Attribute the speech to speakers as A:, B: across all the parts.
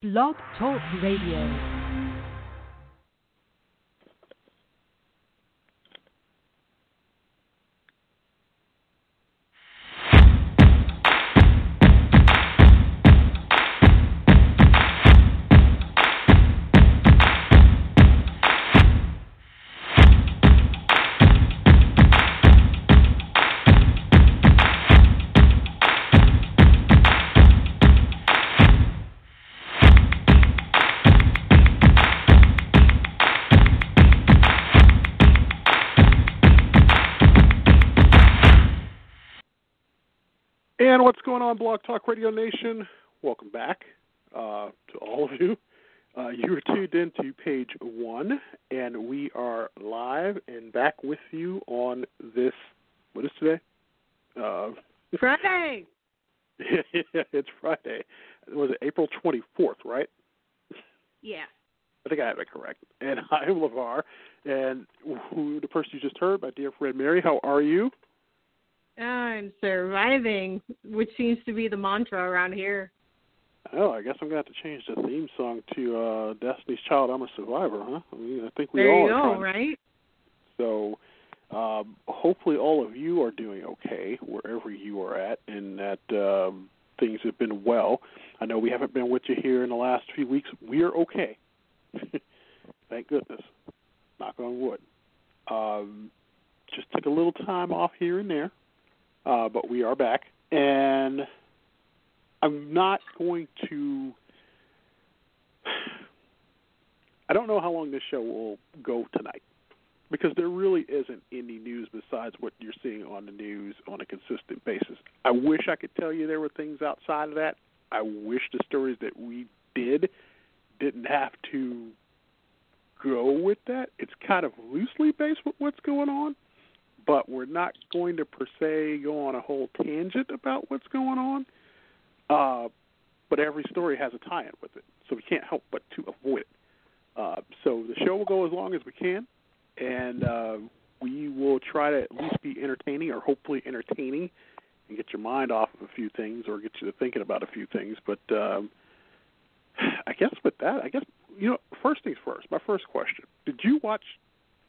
A: Blog Talk Radio.
B: On, Blog Talk Radio Nation? Welcome back uh, to all of you. Uh, you are tuned in to page one, and we are live and back with you on this. What is today? Uh,
C: Friday.
B: it's Friday. Was it April 24th, right?
C: Yeah.
B: I think I have it correct. And I'm LeVar, and who, the person you just heard, my dear friend Mary. How are you?
C: I'm surviving, which seems to be the mantra around here.
B: Oh, I guess I'm gonna have to change the theme song to uh Destiny's Child. I'm a Survivor, huh? I mean, I think we
C: there
B: all
C: you
B: are
C: go, right?
B: So, um, hopefully, all of you are doing okay wherever you are at, and that um, things have been well. I know we haven't been with you here in the last few weeks. We are okay. Thank goodness. Knock on wood. Um, just took a little time off here and there, uh, but we are back, and I'm not going to. I don't know how long this show will go tonight because there really isn't any news besides what you're seeing on the news on a consistent basis. I wish I could tell you there were things outside of that. I wish the stories that we did didn't have to go with that. It's kind of loosely based with what's going on, but we're not going to per se go on a whole tangent about what's going on. Uh, but every story has a tie-in with it, so we can't help but to avoid it. Uh, so the show will go as long as we can, and uh, we will try to at least be entertaining or hopefully entertaining and get your mind off of a few things or get you to thinking about a few things. But um, I guess with that, I guess you know, first things first. My first question: Did you watch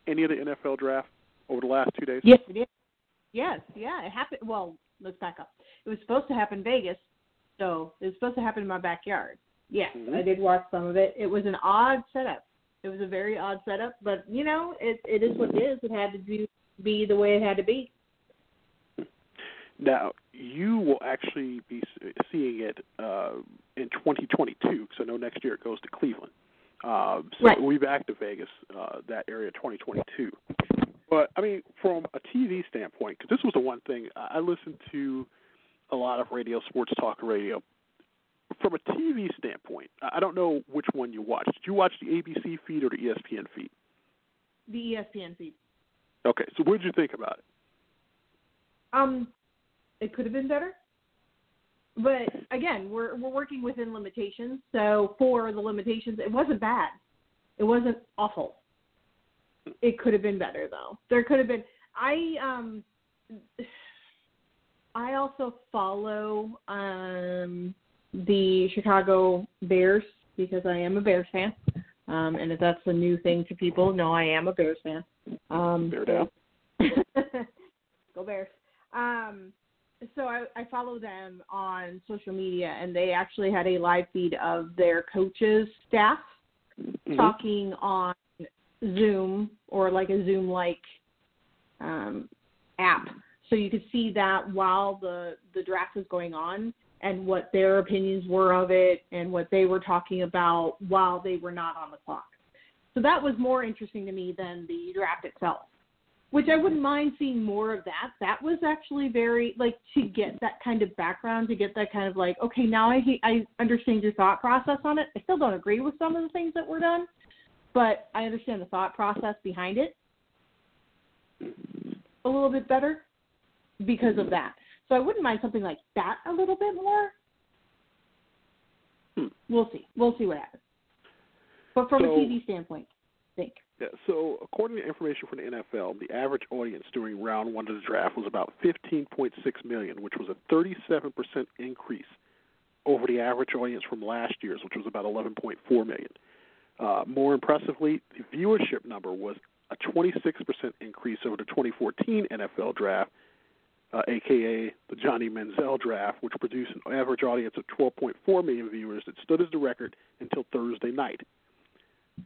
B: any of the NFL draft over the last two days?
C: Yes, it is. Yes, yeah, it happened. Well, let's back up. It was supposed to happen in Vegas, so it was supposed to happen in my backyard. Yes,
B: Mhm.
C: I did watch some of it. It was an odd setup. It was a very odd setup, but you know, it it is what it is. It had to do, be the way it had to be.
B: Now you will actually be seeing it uh, in 2022 because I know next year it goes to Cleveland. Um, so
C: Right.
B: we'll be back to Vegas, uh, that area, 2022. But I mean, from a TV standpoint, because this was the one thing I listened to a lot of radio, sports talk radio. From a TV standpoint, I don't know which one you watched. Did you watch the ABC feed or the ESPN feed?
C: The ESPN feed.
B: Okay, so what did you think about it?
C: Um, it could have been better, but again, we're we're working within limitations. So for the limitations, it wasn't bad. It wasn't awful. It could have been better though. There could have been. I um, I also follow um the Chicago Bears because I am a Bears fan. Um, and if that's a new thing to people, no, I am a Bears fan. Um,
B: Bear down.
C: Go Bears. Um, so I, I follow them on social media, and they actually had a live feed of their coaches' staff
B: Mhm.
C: talking on Zoom or like a Zoom-like um, app, so you could see that while the the draft was going on and what their opinions were of it and what they were talking about while they were not on the clock. So that was more interesting to me than the draft itself which I wouldn't mind seeing more of that. That was actually very like to get that kind of background, to get that kind of like, okay, now I I understand your thought process on it. I still don't agree with some of the things that were done, but I understand the thought process behind it a little bit better because of that. So I wouldn't mind something like that a little bit more.
B: Hmm.
C: We'll see. We'll see what happens. But from
B: So-
C: a TV standpoint, I think.
B: Yeah, so according to information from the NFL, the average audience during round one of the draft was about 15.6 million, which was a 37% increase over the average audience from last year's, which was about 11.4 million. Uh, more impressively, the viewership number was a 26% increase over the 2014 NFL draft, uh, aka the Johnny Manziel draft, which produced an average audience of 12.4 million viewers that stood as the record until Thursday night.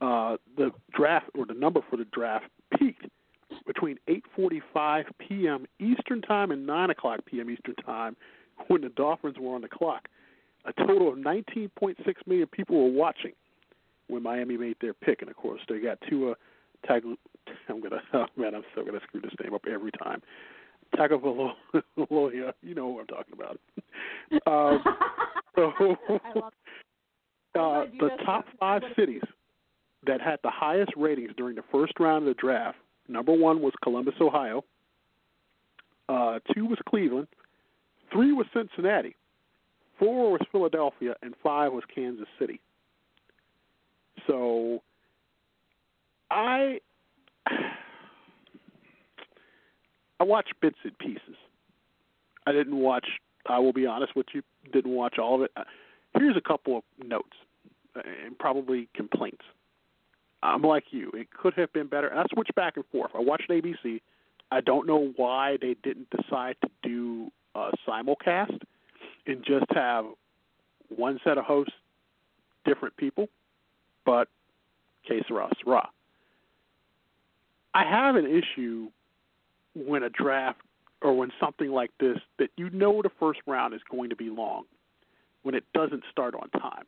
B: Uh, the draft or the number for the draft peaked between 8:45 p.m. Eastern Time and 9 o'clock p.m. Eastern Time when the Dolphins were on the clock. A total of 19.6 million people were watching when Miami made their pick, and of course they got Tua Tag. I'm gonna, oh man, I'm still gonna screw this name up every time. Tagovailoa, you know who I'm talking about. Um, so, uh, the top five cities that had the highest ratings during the first round of the draft. Number one was Columbus, Ohio. Uh, two was Cleveland. Three was Cincinnati. Four was Philadelphia, and five was Kansas City. So, I I watched bits and pieces. I didn't watch. I will be honest with you, didn't watch all of it. Uh, here's a couple of notes uh, and probably complaints. I'm like you. It could have been better. I switched back and forth. I watched ABC. I don't know why they didn't decide to do a simulcast and just have one set of hosts, different people. But case sera, sera. I have an issue when a draft or when something like this that you know the first round is going to be long when it doesn't start on time.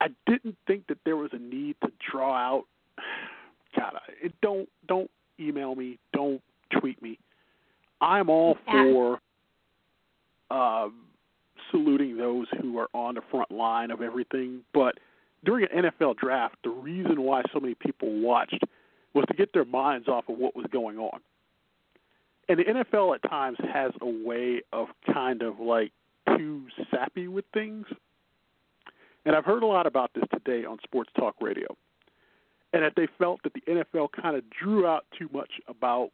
B: I didn't think that there was a need to draw out. God, it don't don't email me, don't tweet me. I'm all for uh, saluting those who are on the front line of everything, but during an NFL draft, the reason why so many people watched was to get their minds off of what was going on. And the NFL at times has a way of kind of like too sappy with things and I've heard a lot about this today on Sports Talk Radio, and that they felt that the NFL kind of drew out too much about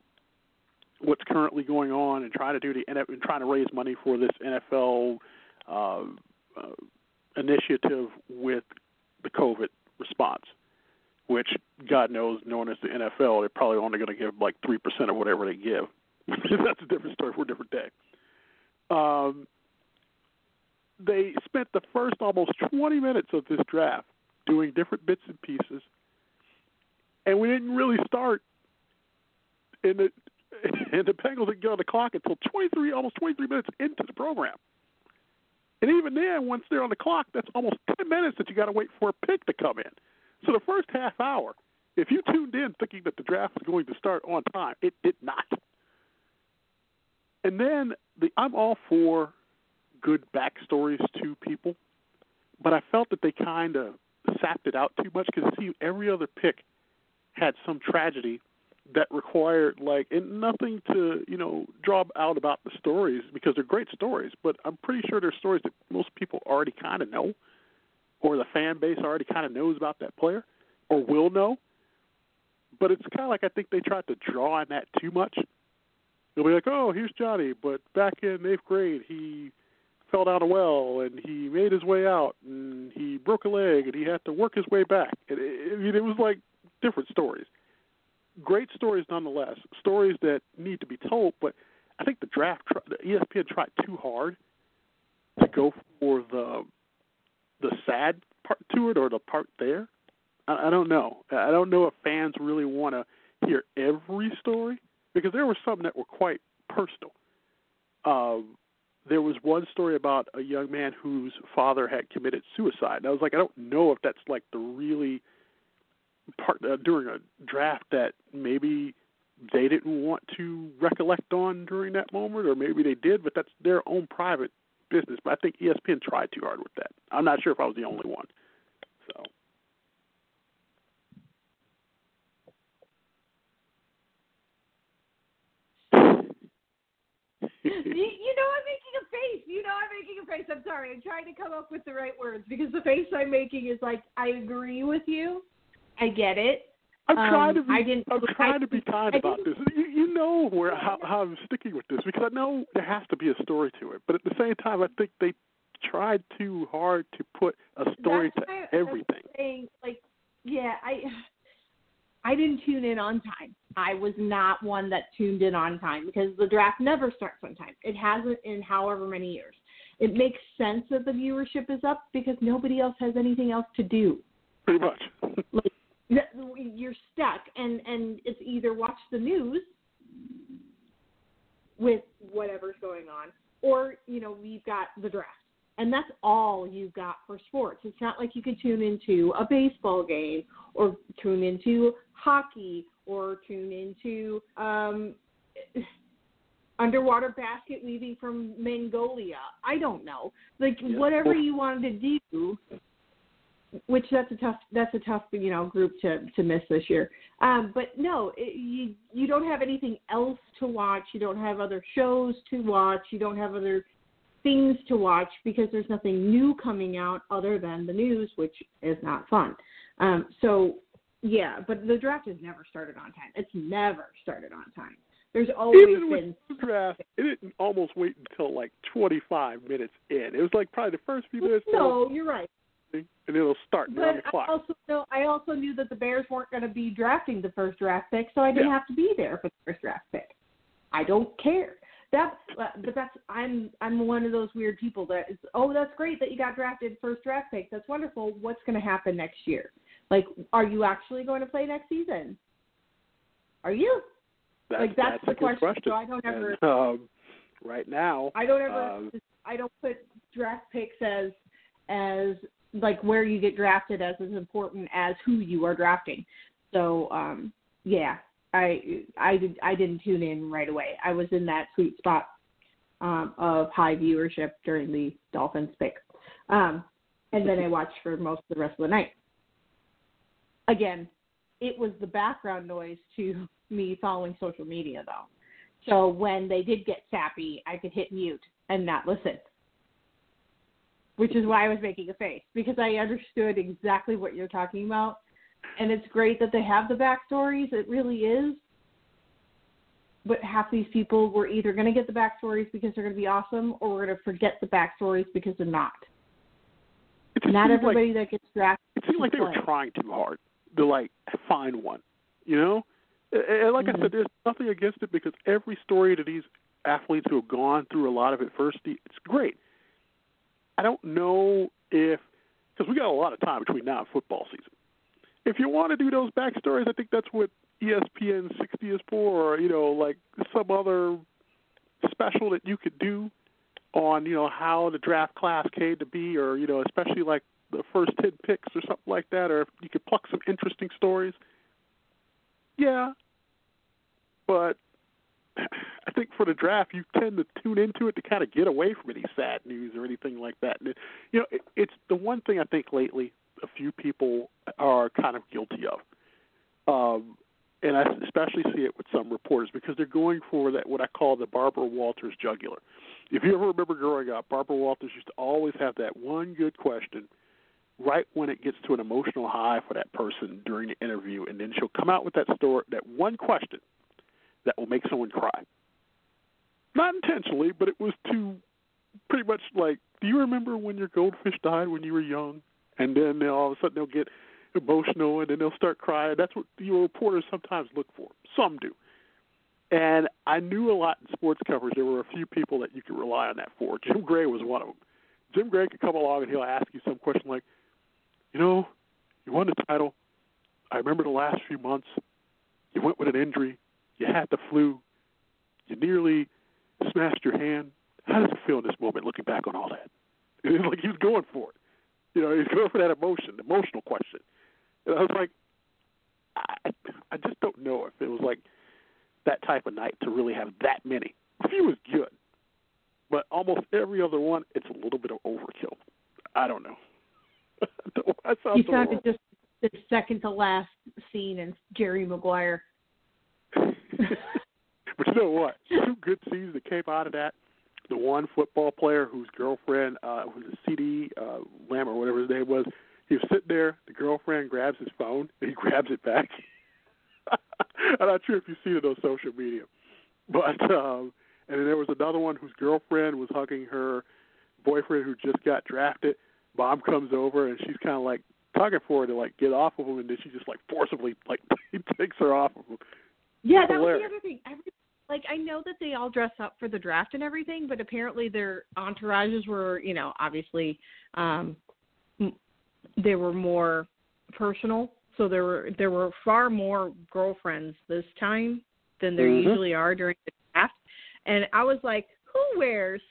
B: what's currently going on and trying to do the and trying to raise money for this NFL uh, uh, initiative with the COVID response, which God knows, known as the NFL, they're probably only going to give like three percent of whatever they give. That's a different story for a different day. Um, they spent the first almost 20 minutes of this draft doing different bits and pieces, and we didn't really start in the and the Bengals didn't get on the clock until 23, almost 23 minutes into the program. And even then, once they're on the clock, that's almost 10 minutes that you got to wait for a pick to come in. So the first half hour, if you tuned in thinking that the draft was going to start on time, it did not. And then the I'm all for good backstories to people, but I felt that they kind of sapped it out too much because every other pick had some tragedy that required like and nothing to you know draw out about the stories because they're great stories but i'm pretty sure they're stories that most people already kind of know or the fan base already kind of knows about that player or will know but it's kind of like i think they tried to draw on that too much they'll be like oh here's johnny but back in eighth grade he fell down a well and he made his way out and he broke a leg and he had to work his way back. It, it, I mean, it was like different stories. Great stories nonetheless. Stories that need to be told, but I think the draft, the ESPN tried too hard to go for the the sad part to it or the part there. I, I don't know. I don't know if fans really want to hear every story because there were some that were quite personal. Um, there was one story about a young man whose father had committed suicide. And I was like, I don't know if that's like the really part uh, during a draft that maybe they didn't want to recollect on during that moment, or maybe they did, but that's their own private business. But I think ESPN tried too hard with that. I'm not sure if I was the only one. So.
C: you, you know I'm making a face. You know I'm making a face. I'm sorry. I'm trying to come up with the right words because the face I'm making is like I agree with you. I get it.
B: I'm
C: um,
B: trying to be.
C: I didn't,
B: I'm trying
C: I,
B: to be kind
C: I
B: about this. You, you know where how, how I'm sticking with this because I know there has to be a story to it, but at the same time, I think they tried too hard to put a story to everything.
C: saying, like, yeah, I I didn't tune in on time. I was not one that tuned in on time because the draft never starts on time. It hasn't in however many years. It makes sense that the viewership is up because nobody else has anything else to do.
B: Pretty much.
C: That- You're stuck, and and it's either watch the news with whatever's going on, or you know we've got the draft, and that's all you've got for sports. It's not like you can tune into a baseball game or tune into hockey or tune into um, underwater basket weaving from Mongolia. I don't know, like
B: Yeah.
C: whatever you wanted to do. Which that's a tough that's a tough you know group to to miss this year. Um, but no, it, you you don't have anything else to watch. You don't have other shows to watch. You don't have other things to watch because there's nothing new coming out other than the news, which is not fun. Um, so yeah, but the draft has never started on time. It's never started on time. There's always
B: Even with
C: been
B: the draft, it didn't almost wait until like 25 minutes in. It was like probably the first few minutes,
C: no. You're right.
B: And it'll start and they're on
C: But I also know I also knew that the Bears weren't going to be drafting the first draft pick, so I didn't
B: Yeah.
C: have to be there for the first draft pick. I don't care. That's but that's I'm I'm one of those weird people that is oh that's great that you got drafted first draft pick that's wonderful what's going to happen next year like are you actually going to play next season are you
B: That's,
C: like that's,
B: a
C: the
B: good
C: question. so I don't ever
B: And, um, right now,
C: I don't ever
B: um,
C: I don't put draft picks as as like where you get drafted as as important as who you are drafting. So um yeah, I I did I didn't tune in right away. I was in that sweet spot um of high viewership during the Dolphins pick. Um and then I watched for most of the rest of the night. Again, it was the background noise to me following social media though. So when they did get sappy, I could hit mute and not listen. Which is why I was making a face because I understood exactly what you're talking about. And it's great that they have the backstories. It really is. But half these people were either going to get the backstories because they're going to be awesome, or we're going to forget the backstories because they're not. Not
B: seems like
C: everybody that gets drafted.
B: it seemed like they were trying too hard to like find one. You know, and like I
C: Mhm.
B: said, there's nothing against it because every story to these athletes who have gone through a lot of adversity, it's great. I don't know if because we got a lot of time between now and football season. If you want to do those backstories, I think that's what ESPN 60 is for, or you know, like some other special that you could do on you know how the draft class came to be, or you know, especially like the first ten picks or something like that, or if you could pluck some interesting stories. Yeah, but I think for the draft, you tend to tune into it to kind of get away from any sad news or anything like that. And you know, it, it's the one thing I think lately a few people are kind of guilty of, um, and I especially see it with some reporters because they're going for that what I call the Barbara Walters jugular. If you ever remember growing up, Barbara Walters used to always have that one good question right when it gets to an emotional high for that person during the interview, and then she'll come out with that story, that one question that will make someone cry. Not intentionally, but it was to pretty much like, do you remember when your goldfish died when you were young? And then they'll, all of a sudden they'll get emotional and then they'll start crying. That's what your reporters sometimes look for. Some do. And I knew a lot in sports coverage. There were a few people that you could rely on that for. Jim Gray was one of them. Jim Gray could come along and he'll ask you some question like, you know, you won the title. I remember the last few months. You went with an injury. You had the flu. You nearly smashed your hand. How does it feel in this moment looking back on all that? And it's like he was going for it. You know, he's going for that emotion, emotional question. And I was like, I, I just don't know if it was like that type of night to really have that many. A few was good, but almost every other one, it's a little bit of overkill. I don't know. I sound
C: You
B: so
C: sounded just the second to last scene in Jerry Maguire.
B: but you know what? Two good scenes that came out of that. The one football player whose girlfriend uh was a CeeDee uh Lamb or whatever his name was, he was sitting there, the girlfriend grabs his phone and he grabs it back. I'm not sure if you've seen it on social media. But um and then there was another one whose girlfriend was hugging her boyfriend who just got drafted. Mom comes over and she's kind of like tugging for her to like get off of him, and then she just like forcibly like takes her off of him.
C: Yeah, that
B: Hilarious.
C: was the other thing. Every, like I know that they all dress up for the draft and everything, but apparently their entourages were, you know, obviously um they were more personal. So there were there were far more girlfriends this time than there
B: Mhm.
C: usually are during the draft. And I was like, who wears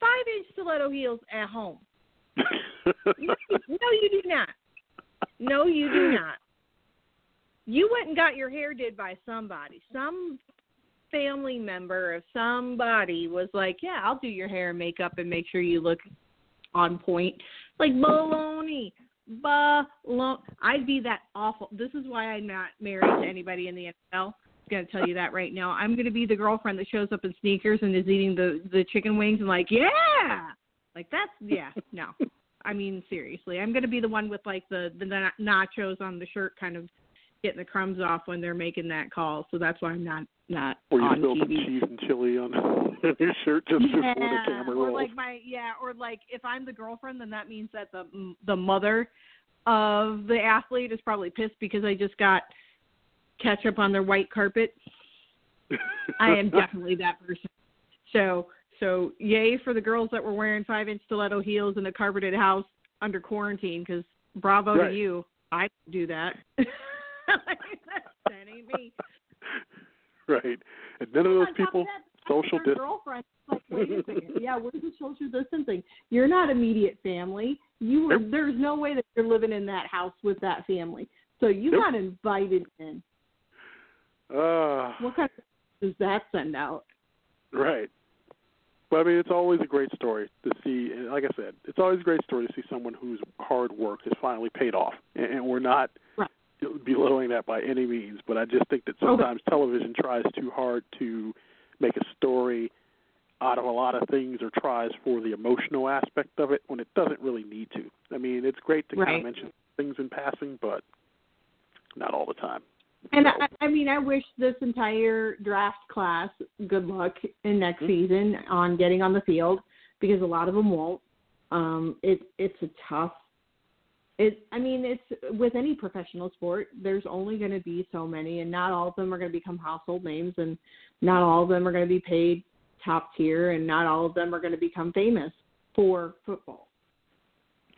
C: five inch stiletto heels at home? No, you do not. No, you do not. You went and got your hair did by somebody. Some family member of somebody was like, "Yeah, I'll do your hair and makeup and make sure you look on point." Like baloney, baloney. I'd be that awful. This is why I'm not married to anybody in the NFL. I'm gonna tell you that right now. I'm gonna be the girlfriend that shows up in sneakers and is eating the the chicken wings and like, yeah, like that's yeah, no. I mean, seriously, I'm gonna be the one with like the the nachos on the shirt, kind of getting the crumbs off when they're making that call. So that's why I'm not not
B: or you
C: on
B: spill
C: TV.
B: cheese and chili on your shirt just before the
C: Yeah,
B: camera
C: or
B: rolls.
C: like my yeah, or like if I'm the girlfriend, then that means that the the mother of the athlete is probably pissed because I just got ketchup on their white carpet. I am definitely that person. So so yay for the girls that were wearing five inch stiletto heels in a carpeted house under quarantine because bravo
B: Right.
C: to you. I do that. that ain't me.
B: right. And none of those people
C: that,
B: social
C: your
B: dis-
C: girlfriend. Like, wait a second. Yeah, where's the social distancing? You're not immediate family. You were,
B: Nope.
C: there's no way that you're living in that house with that family. So you
B: Nope.
C: got invited in.
B: uh
C: What kind of does that send out?
B: Right. But I mean, it's always a great story to see. And like I said, it's always a great story to see someone whose hard work has finally paid off, and, and we're not
C: Right.
B: Belittling that by any means. But I just think that sometimes television tries too hard to make a story out of a lot of things, or tries for the emotional aspect of it when it doesn't really need to. I mean, it's great to kind of mention things in passing, but not all the time.
C: And
B: So-
C: I, I mean, I wish this entire draft class good luck in next
B: Mhm.
C: season on getting on the field because a lot of them won't. Um, it it's a tough. It I mean, it's with any professional sport. There's only going to be so many, and not all of them are going to become household names, and not all of them are going to be paid top tier, and not all of them are going to become famous for football.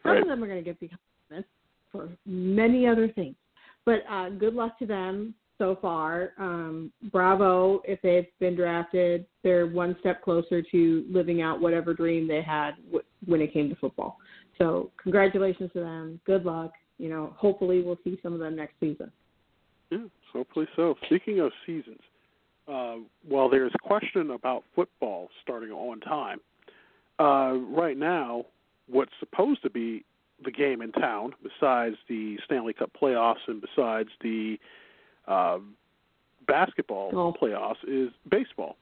C: Some
B: Right.
C: of them are going to get become famous for many other things. But uh, good luck to them so far. Um, bravo if they've been drafted. They're one step closer to living out whatever dream they had w- when it came to football. So congratulations to them. Good luck. You know, hopefully we'll see some of them next season.
B: Yeah, hopefully so. Speaking of seasons, uh, while there's question about football starting on time, uh, right now, what's supposed to be the game in town, besides the Stanley Cup playoffs and besides the uh, basketball
C: Oh.
B: playoffs, is baseball.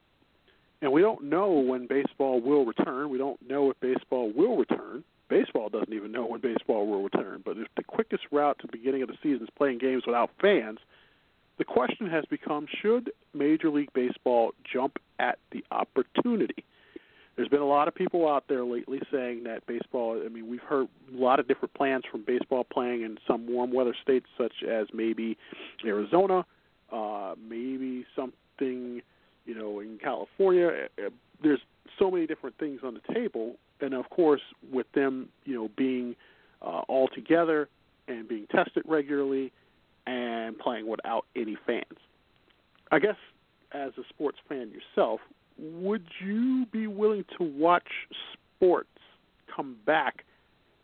B: And we don't know when baseball will return. We don't know if baseball will return. Baseball doesn't even know when baseball will return. But if the quickest route to the beginning of the season is playing games without fans, the question has become should Major League Baseball jump at the opportunity? There's been a lot of people out there lately saying that baseball, I mean, we've heard a lot of different plans from baseball playing in some warm weather states, such as maybe Arizona, uh, maybe something, you know, in California. There's so many different things on the table. And of course, with them, you know, being uh, all together and being tested regularly, and playing without any fans. I guess as a sports fan yourself, would you be willing to watch sports come back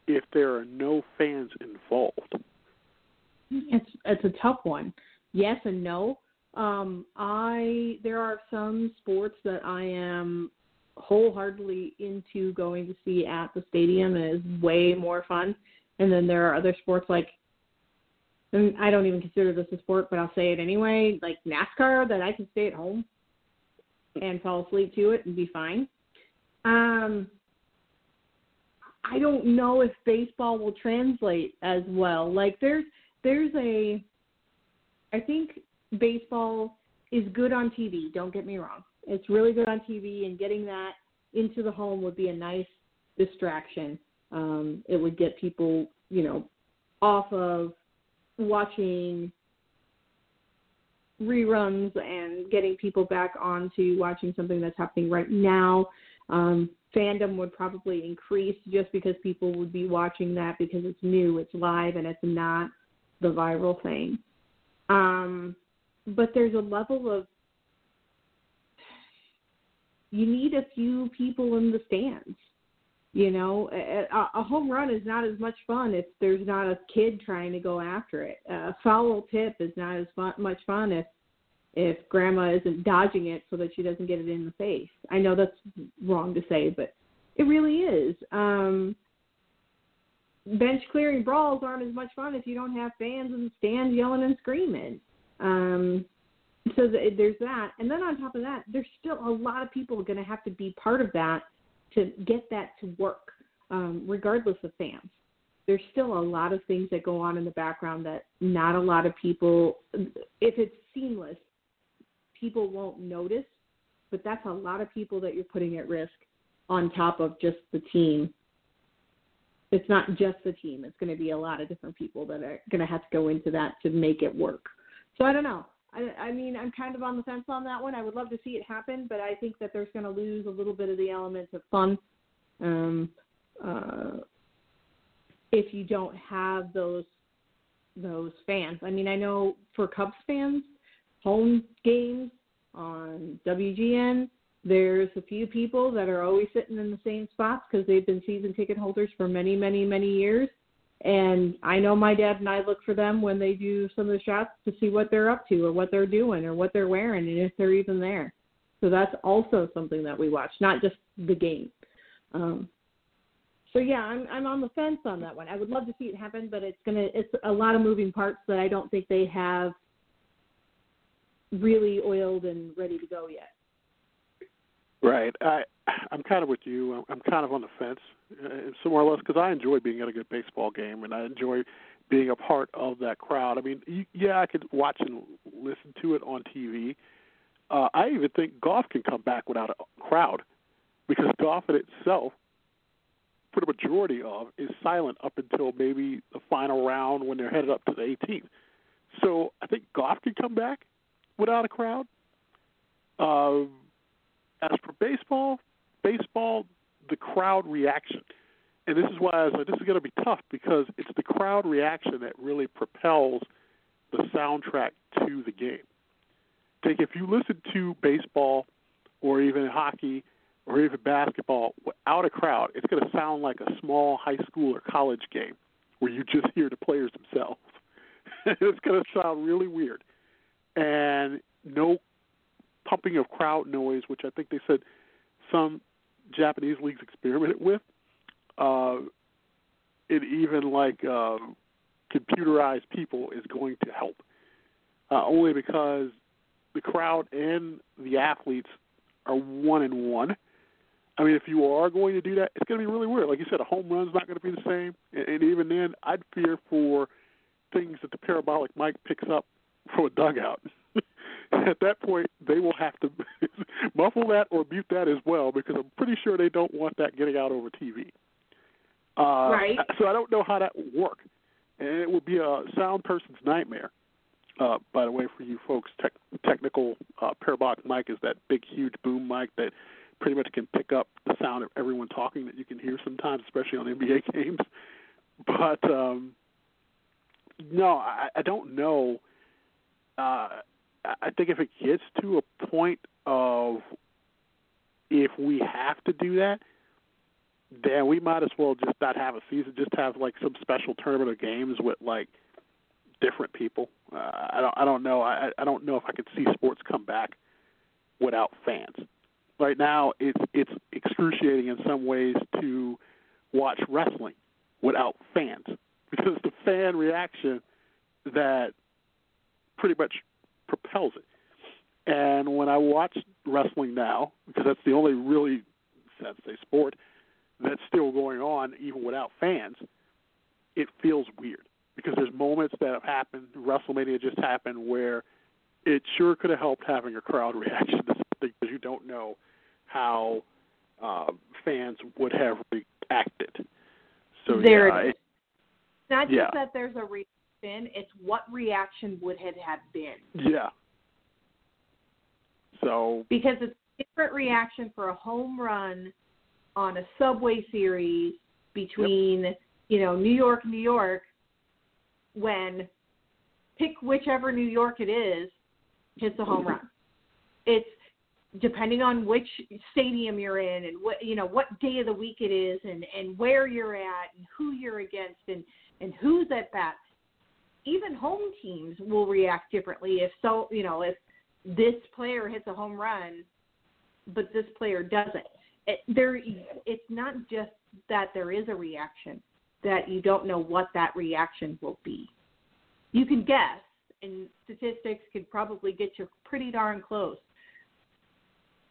B: if there are no fans involved?
C: It's it's a tough one. Yes and no. Um, I there are some sports that I am wholeheartedly into going to see at the stadium is way more fun. And then there are other sports like and I don't even consider this a sport, but I'll say it anyway, like NASCAR that I can stay at home and fall asleep to it and be fine. Um I don't know if baseball will translate as well. Like there's there's a I think baseball is good on TV, don't get me wrong. It's really good on TV and getting that into the home would be a nice distraction. Um, it would get people, you know, off of watching reruns and getting people back onto watching something that's happening right now. Um, fandom would probably increase just because people would be watching that because it's new, it's live, and it's not the viral thing. Um, but there's a level of you need a few people in the stands. You know, a, a home run is not as much fun if there's not a kid trying to go after it. A foul tip is not as fun, much fun if if grandma isn't dodging it so that she doesn't get it in the face. I know that's wrong to say, but it really is. Um, bench clearing brawls aren't as much fun if you don't have fans in the stands yelling and screaming. Um, so th- there's that, and then on top of that, there's still a lot of people going to have to be part of that to get that to work, um, regardless of fans. There's still a lot of things that go on in the background that not a lot of people, if it's seamless, people won't notice. But that's a lot of people that you're putting at risk on top of just the team. It's not just the team. It's going to be a lot of different people that are going to have to go into that to make it work. So I don't know. I, I mean, I'm kind of on the fence on that one. I would love to see it happen, but I think that there's going to lose a little bit of the element of fun um, uh, if you don't have those those fans. I mean, I know for Cubs fans, home games on WGN, there's a few people that are always sitting in the same spots because they've been season ticket holders for many, many, many years. And I know my dad and I look for them when they do some of the shots to see what they're up to or what they're doing or what they're wearing and if they're even there. So that's also something that we watch, not just the game. Um, so yeah, I'm I'm on the fence on that one. I would love to see it happen, but it's gonna it's a lot of moving parts that I don't think they have really oiled and ready to go yet.
B: Right. I I'm kind of with you. I'm kind of on the fence, uh, somewhere less, because I enjoy being at a good baseball game, and I enjoy being a part of that crowd. I mean, yeah, I could watch and listen to it on TV. Uh, I even think golf can come back without a crowd, because golf in itself, for the majority of, is silent up until maybe the final round when they're headed up to the 18th. So I think golf can come back without a crowd. Uh, as for baseball, baseball, the crowd reaction. And this is why I was like, this is going to be tough because it's the crowd reaction that really propels the soundtrack to the game. Take if you listen to baseball or even hockey or even basketball without a crowd, it's going to sound like a small high school or college game where you just hear the players themselves. it's going to sound really weird. And no pumping of crowd noise, which I think they said some Japanese leagues experimented with. Uh, it even like uh, computerized people is going to help, uh, only because the crowd and the athletes are one in one. I mean, if you are going to do that, it's going to be really weird. Like you said, a home run's not going to be the same, and, and even then, I'd fear for things that the parabolic mic picks up from a dugout. at that point they will have to muffle that or mute that as well because I'm pretty sure they don't want that getting out over TV. Uh,
C: right.
B: So I don't know how that would work, and it would be a sound person's nightmare. Uh, by the way, for you folks, tech, technical uh, parabolic mic is that big, huge boom mic that pretty much can pick up the sound of everyone talking that you can hear sometimes, especially on NBA games. But um, no, I, I don't know. Uh, I think if it gets to a point of if we have to do that, then we might as well just not have a season. Just have like some special tournament of games with like different people. Uh, I don't. I don't know. I, I don't know if I could see sports come back without fans. Right now, it's it's excruciating in some ways to watch wrestling without fans because the fan reaction that pretty much propels it. And when I watch wrestling now, because that's the only really, let's say, sport that's still going on even without fans, it feels weird because there's moments that have happened. WrestleMania just happened where it sure could have helped having a crowd reaction to something because you don't know how uh, fans would have re- impacted. So
C: there
B: yeah,
C: it is.
B: it-
C: Not just that there's a reaction; it's what reaction would it have been.
B: yeah. So
C: because it's a different reaction for a home run on a subway series between you know New York, New York, when pick whichever New York it is hits a home run. It's depending on which stadium you're in and what you know what day of the week it is and and where you're at and who you're against and and who's at bat. Even home teams will react differently if so you know if this player hits a home run, but this player doesn't. It, there, it's not just that there is a reaction; that you don't know what that reaction will be. You can guess, and statistics could probably get you pretty darn close,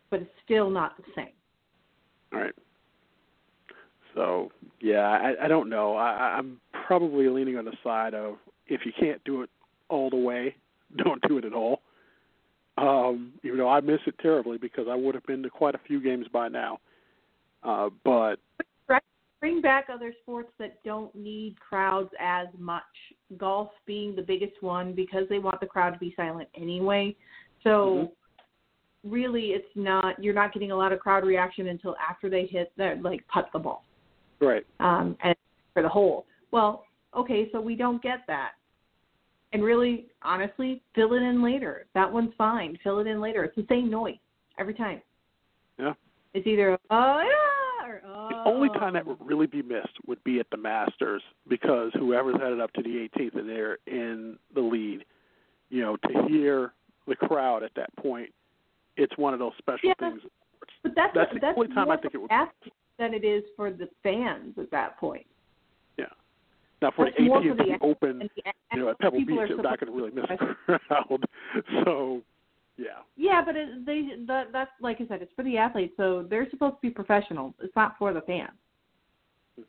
C: but it's still not the same.
B: all right. So yeah, I, I don't know. I, I'm probably leaning on the side of if you can't do it all the way, don't do it at all. Um, even though I miss it terribly because I would have been to quite a few games by now. Uh, but
C: Bring back other sports that don't need crowds as much. Golf being the biggest one because they want the crowd to be silent anyway. So really, it's not. You're not getting a lot of crowd reaction until after they hit that like putt the ball.
B: right,
C: um, and for the hole. Well, okay, so we don't get that. And really, honestly, fill it in later. That one's fine. Fill it in later. It's the same noise every time.
B: Yeah.
C: It's either oh yeah or oh.
B: The only oh. time that would really be missed would be at the Masters because whoever's headed up to the 18th and they're in the lead, you know, to hear the crowd at that point, it's one of those special
C: Yeah.
B: things.
C: But that's
B: that's the
C: that's
B: only time I think it would-
C: athletes than it is for the fans at that point.
B: Now for the AT&T
C: the
B: Open,
C: the
B: you know, at Pebble Beach, they're not going to really miss the crowd. So, yeah.
C: Yeah, but it, they that that's like I said, it's for the athletes, so they're supposed to be professional. It's not for the fans. Hmm.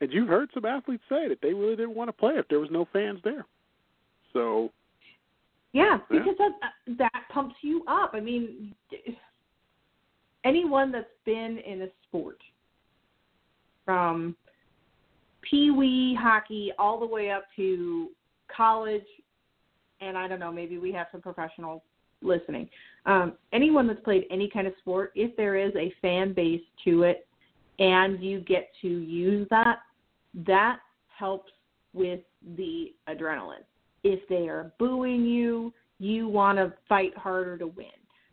B: And you've heard some athletes say that they really didn't want to play if there was no fans there. So,
C: Yeah,
B: Yeah.
C: because that that pumps you up. I mean, anyone that's been in a sport from pee wee hockey all the way up to college, and I don't know, maybe we have some professionals listening. Um, anyone that's played any kind of sport, if there is a fan base to it, and you get to use that, that helps with the adrenaline if they are booing you, you want to fight harder to win,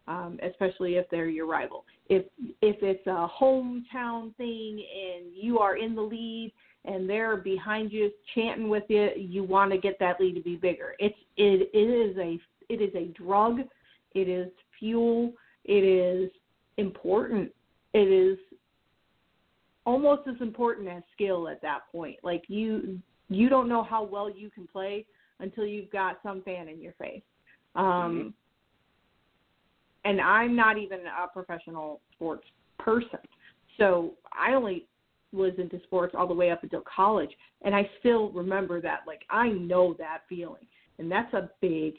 C: um, especially if they're your rival. If if it's a hometown thing and you are in the lead and they're behind you chanting with you, you want to get that lead to be bigger. It's it, it is a it is a drug, it is fuel, it is important. It is almost as important as skill at that point. Like you you don't know how well you can play until you've got some fan in your face. Um, And I'm not even a professional sports person, so I only was into sports all the way up until college, and I still remember that. Like I know that feeling, and that's a big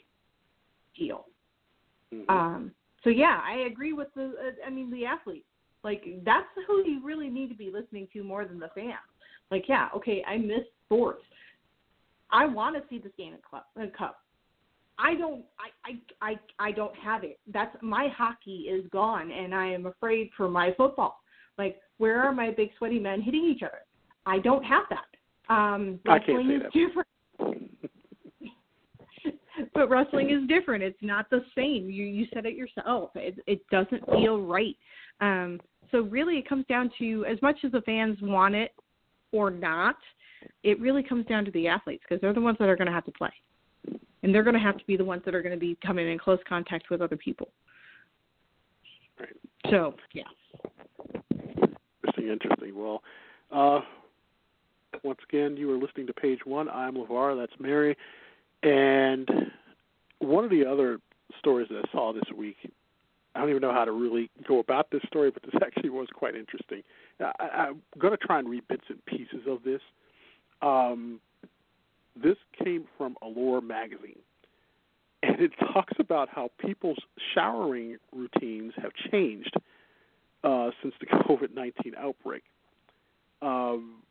C: deal.
B: mhm.
C: Um, so yeah, I agree with the. Uh, I mean, the athletes. Like that's who you really need to be listening to more than the fans. Like, yeah, okay, I miss sports. I want to see the Stanley Cup. Uh, Cup. I don't. I, I I I don't have it. That's my hockey is gone, and I am afraid for my football. Like, where are my big sweaty men hitting each other? I don't have that. Um,
B: I can't
C: wrestling is different but wrestling is different. It's not the same. You you said it yourself. It it doesn't feel right. Um, so really, it comes down to as much as the fans want it or not. It really comes down to the athletes because they're the ones that are going to have to play, and they're going to have to be the ones that are going to be coming in close contact with other people.
B: Right.
C: So yeah,
B: Interesting, interesting. Well, uh, once again, you are listening to page one. I'm LeVar. That's Mary. And one of the other stories that I saw this week, I don't even know how to really go about this story, but this actually was quite interesting. I, I'm going to try and read bits and pieces of this. Um, this came from Allure magazine, and it talks about how people's showering routines have changed uh, since the COVID 19 outbreak. Um,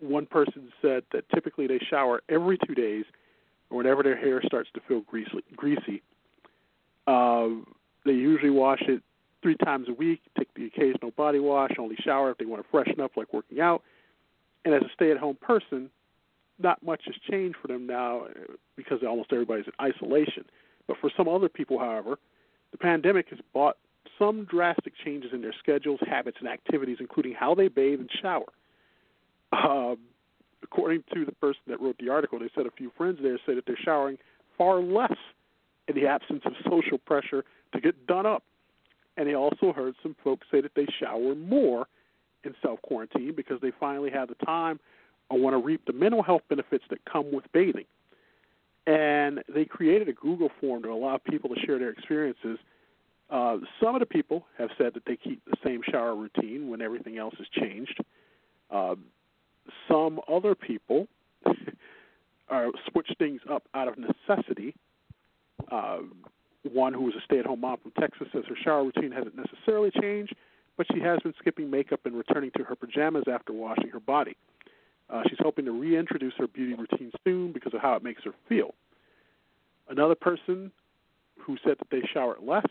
B: one person said that typically they shower every two days or whenever their hair starts to feel greasy. greasy. Uh, they usually wash it three times a week, take the occasional body wash, only shower if they want to freshen up, like working out. And as a stay at home person, not much has changed for them now uh, because almost everybody's in isolation. But for some other people, however, the pandemic has brought some drastic changes in their schedules, habits, and activities, including how they bathe and shower. Um, according to the person that wrote the article, they said a few friends there say that they're showering far less in the absence of social pressure to get done up. And they also heard some folks say that they shower more in self quarantine because they finally have the time or want to reap the mental health benefits that come with bathing. And they created a Google form to allow people to share their experiences. Uh, some of the people have said that they keep the same shower routine when everything else has changed. Uh, some other people are switch things up out of necessity. Uh, one who is a stay-at-home mom from Texas says her shower routine hasn't necessarily changed, but she has been skipping makeup and returning to her pajamas after washing her body. Uh, she's hoping to reintroduce her beauty routine soon because of how it makes her feel. Another person who said that they shower less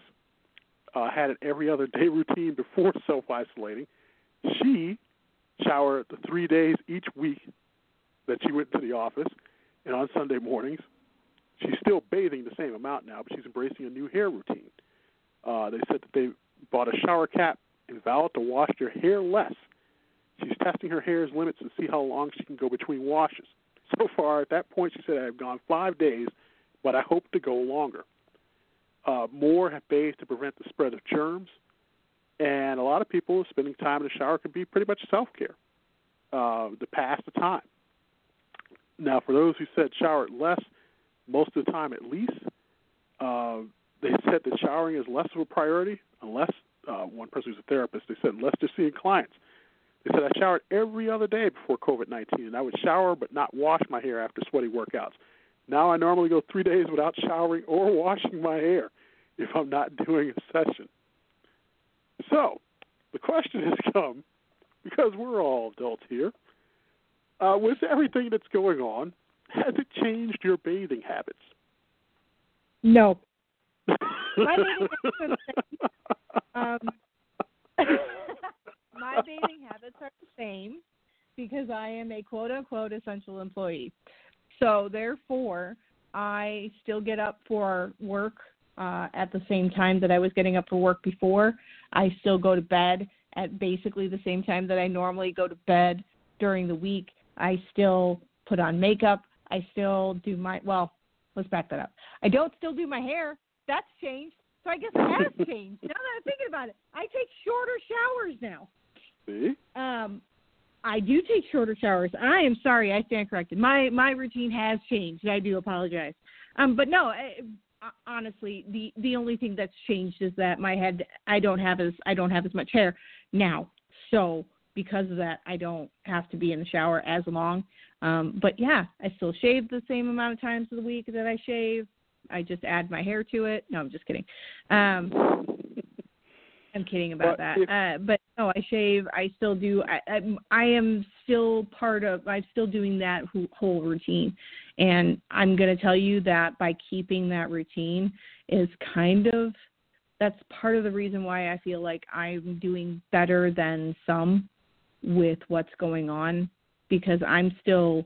B: uh, had an every other day routine before self isolating. She shower the three days each week that she went to the office, and on Sunday mornings. She's still bathing the same amount now, but she's embracing a new hair routine. Uh, they said that they bought a shower cap and vowed to wash their hair less. She's testing her hair's limits to see how long she can go between washes. So far, at that point, she said, I've gone five days, but I hope to go longer. Uh, more have to prevent the spread of germs and a lot of people spending time in the shower can be pretty much self care uh, to pass the time. Now, for those who said shower less, most of the time at least, uh, they said that showering is less of a priority unless uh, one person who's a therapist, they said unless they're seeing clients. They said I showered every other day before COVID 19, and I would shower but not wash my hair after sweaty workouts. Now I normally go three days without showering or washing my hair if I'm not doing a session. So, the question has come because we're all adults here. Uh, with everything that's going on, has it changed your bathing habits?
C: No. my bathing habits are um, my bathing habits are the same because I am a quote unquote essential employee. So therefore, I still get up for work uh, at the same time that I was getting up for work before. I still go to bed at basically the same time that I normally go to bed during the week. I still put on makeup. I still do my well. Let's back that up. I don't still do my hair. That's changed. So I guess it has changed. now that I'm thinking about it, I take shorter showers now.
B: See?
C: Um, I do take shorter showers. I am sorry, I stand corrected. My my routine has changed. I do apologize. Um, but no, I, honestly, the the only thing that's changed is that my head I don't have as I don't have as much hair now. So because of that, I don't have to be in the shower as long. Um, but yeah, I still shave the same amount of times of the week that I shave. I just add my hair to it. No, I'm just kidding. Um, I'm kidding about that. Uh, but no, I shave. I still do. I, I, I am still part of. I'm still doing that whole routine, and I'm going to tell you that by keeping that routine is kind of that's part of the reason why I feel like I'm doing better than some with what's going on because I'm still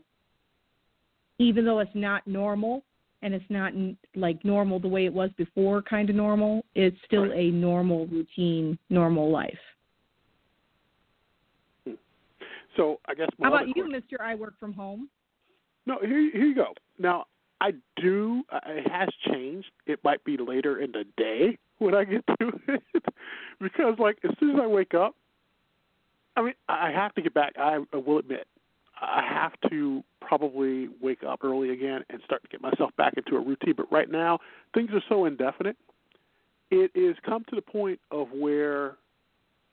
C: even though it's not normal and it's not like normal the way it was before kind of normal it's still right. a normal routine normal life
B: hmm. so i guess
C: how about you mr i work from home
B: no here, here you go now i do uh, it has changed it might be later in the day when i get to it because like as soon as i wake up i mean i have to get back i will admit I have to probably wake up early again and start to get myself back into a routine. But right now, things are so indefinite. It is come to the point of where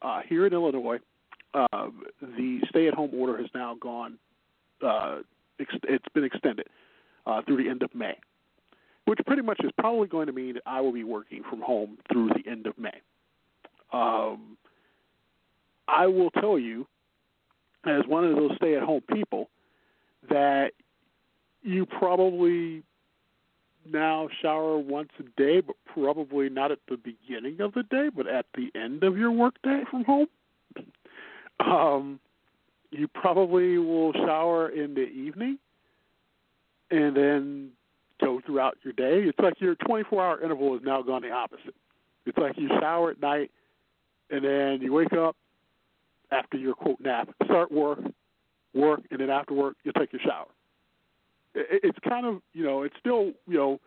B: uh, here in Illinois, uh, the stay-at-home order has now gone. Uh, ex- it's been extended uh, through the end of May, which pretty much is probably going to mean that I will be working from home through the end of May. Um, I will tell you, as one of those stay-at-home people, that you probably now shower once a day, but probably not at the beginning of the day, but at the end of your workday from home. Um, you probably will shower in the evening and then go throughout your day. It's like your 24 hour interval has now gone the opposite. It's like you shower at night and then you wake up after your quote nap, start work, work, and then after work you take your shower. It's kind of you know it's still you know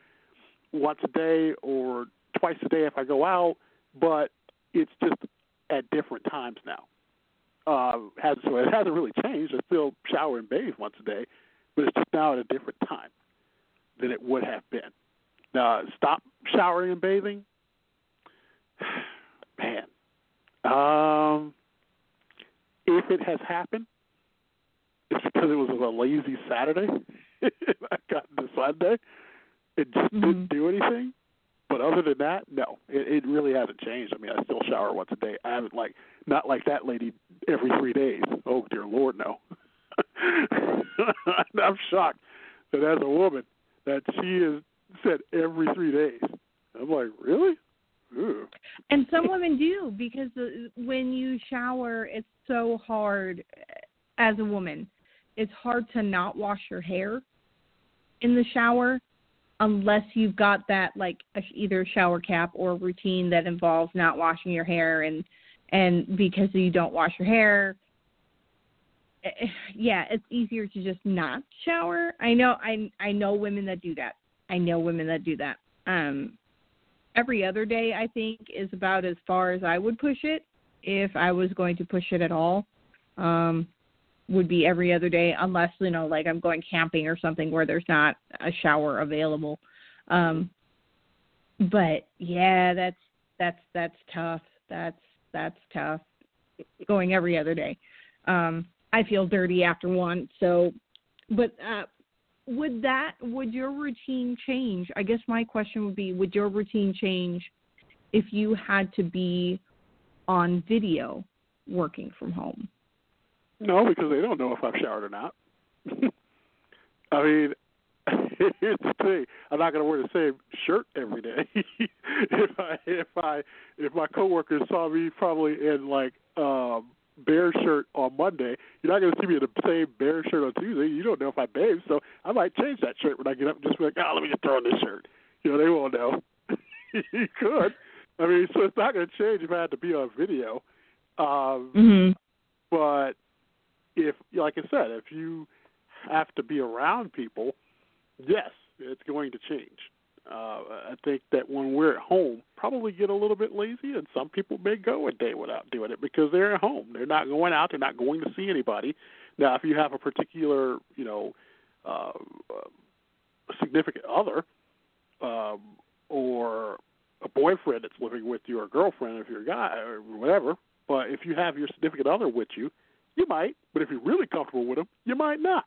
B: once a day or twice a day if I go out, but it's just at different times now. Uh, has so it hasn't really changed. I still shower and bathe once a day, but it's just now at a different time than it would have been. Now, stop showering and bathing. Man, um, if it has happened, it's because it was a lazy Saturday. I got to Sunday. It just mm-hmm. didn't do anything. But other than that, no, it, it really hasn't changed. I mean, I still shower once a day. I haven't like not like that lady every three days. Oh dear Lord, no. I'm shocked that as a woman that she is said every three days. I'm like, really? Ooh.
C: And some women do because the, when you shower, it's so hard as a woman. It's hard to not wash your hair in the shower unless you've got that like either shower cap or routine that involves not washing your hair and and because you don't wash your hair eh, eh, yeah it's easier to just not shower. I know i i know women that do that. I know women that do that. Um every other day i think is about as far as i would push it if i was going to push it at all um would be every other day unless you know like i'm going camping or something where there's not a shower available. Um but yeah that's that's that's tough. That's that's tough going every other day. Um i feel dirty after one so but uh would that would your routine change? I guess my question would be would your routine change if you had to be on video working from home
B: no, because they don't know if I've showered or not. I mean, here's the thing: I'm not going to wear the same shirt every day. if I if I if my coworkers saw me probably in like um bear shirt on Monday, you're not going to see me in the same bear shirt on Tuesday. You don't know if I bathe, so I might change that shirt when I get up and just be like, oh, let me just throw on this shirt. You know, they won't know. you could. I mean, so it's not going to change if I had to be on video. Um,
C: mm-hmm.
B: But if, like I said, if you have to be around people, yes, it's going to change. Uh, I think that when we're at home, probably get a little bit lazy, and some people may go a day without doing it because they're at home. They're not going out. They're not going to see anybody. Now, if you have a particular, you know, uh, uh, significant other, um, or a boyfriend that's living with you, or a girlfriend if you're a guy, or whatever. But if you have your significant other with you, you might, but if you're really comfortable with them, you might not.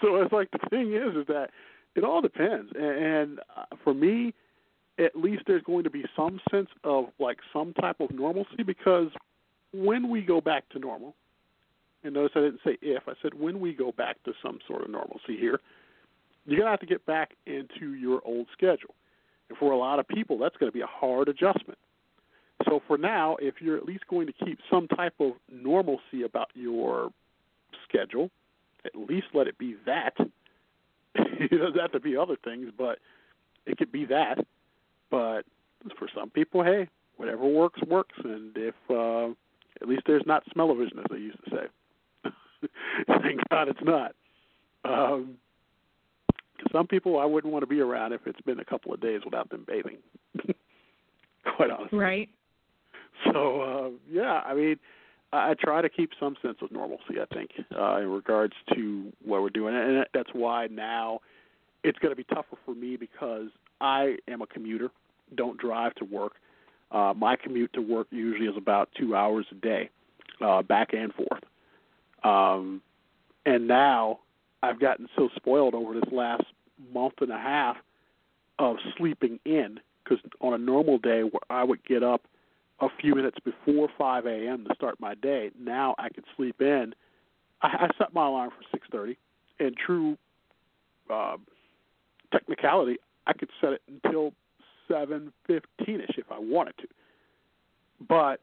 B: So it's like the thing is, is that it all depends. And, uh, for me, at least there's going to be some sense of like some type of normalcy because when we go back to normal, and notice I didn't say if, I said when we go back to some sort of normalcy here, you're going to have to get back into your old schedule. For a lot of people, that's going to be a hard adjustment. So for now, if you're at least going to keep some type of normalcy about your schedule, at least let it be that. it doesn't have to be other things, but it could be that. But for some people, hey, whatever works works, and if uh, at least there's not smell-o-vision, as they used to say. Thank God it's not. Um, some people I wouldn't want to be around if it's been a couple of days without them bathing. Quite honestly.
C: Right.
B: So uh, yeah, I mean, I I try to keep some sense of normalcy. I think uh, in regards to what we're doing, and that's why now it's going to be tougher for me because I am a commuter, don't drive to work. Uh, my commute to work usually is about two hours a day, uh, back and forth. Um, and now I've gotten so spoiled over this last month and a half of sleeping in because on a normal day where I would get up a few minutes before 5 a.m. to start my day. Now I can sleep in. I, I set my alarm for 6:30. In true uh, technicality, I could set it until 7:15ish if I wanted to. But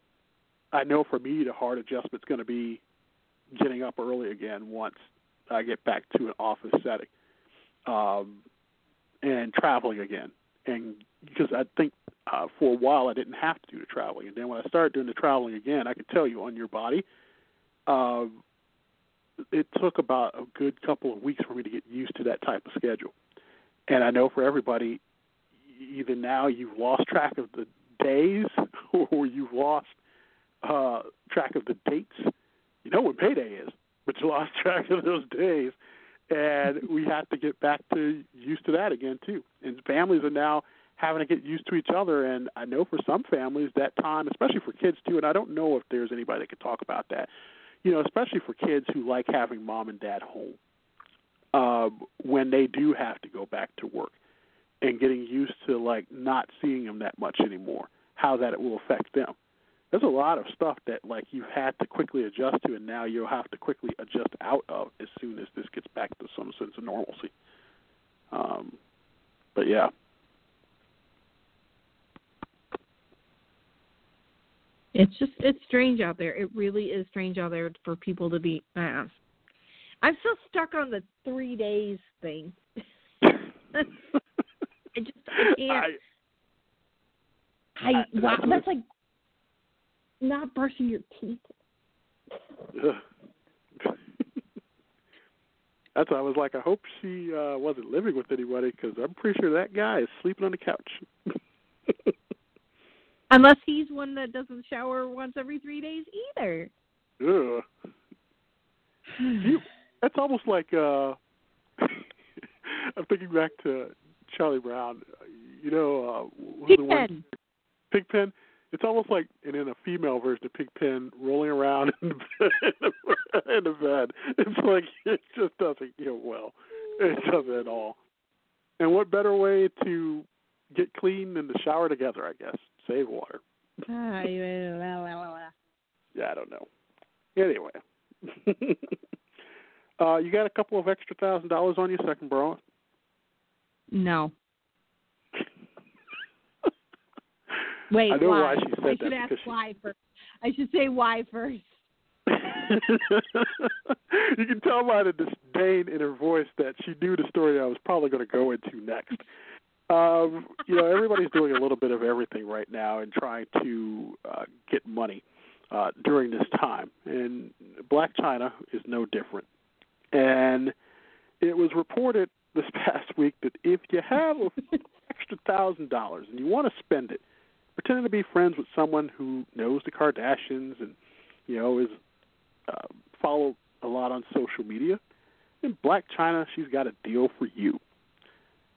B: I know for me the hard adjustment's going to be getting up early again once I get back to an office setting, um, and traveling again. And because I think uh, for a while I didn't have to do the traveling, and then when I started doing the traveling again, I can tell you on your body, uh, it took about a good couple of weeks for me to get used to that type of schedule. And I know for everybody, either now you've lost track of the days or you've lost uh, track of the dates. You know when payday is, you lost track of those days. And we have to get back to used to that again too. And families are now having to get used to each other. And I know for some families that time, especially for kids too. And I don't know if there's anybody that could talk about that. You know, especially for kids who like having mom and dad home uh, when they do have to go back to work and getting used to like not seeing them that much anymore. How that it will affect them there's a lot of stuff that like you've had to quickly adjust to, and now you'll have to quickly adjust out of as soon as this gets back to some sense of normalcy. Um, but yeah.
C: It's just it's strange out there. It really is strange out there for people to be. Uh, I'm still stuck on the three days thing. I just I can't. I, I, I that's like not brushing your teeth.
B: That's why I was like, I hope she uh wasn't living with anybody because I'm pretty sure that guy is sleeping on the couch.
C: Unless he's one that doesn't shower once every three days either.
B: Yeah. you, that's almost like uh I'm thinking back to Charlie Brown. You know, uh,
C: Pigpen. The one,
B: Pigpen it's almost like in, in a female version of Pigpen rolling around in the bed, in the bed. It's like it just doesn't get well. It doesn't at all. And what better way to get clean than to shower together? I guess save water.
C: yeah,
B: I don't know. Anyway, uh, you got a couple of extra thousand dollars on you, second bro?
C: No. Wait,
B: I know
C: why?
B: why she said
C: I should ask
B: because
C: why first. I should say why first.
B: you can tell by the disdain in her voice that she knew the story I was probably going to go into next. Um, you know, everybody's doing a little bit of everything right now and trying to uh, get money uh, during this time, and Blac Chyna is no different. And it was reported this past week that if you have a extra thousand dollars and you want to spend it, pretending to be friends with someone who knows the Kardashians and you know is uh, followed a lot on social media. In Blac Chyna, she's got a deal for you.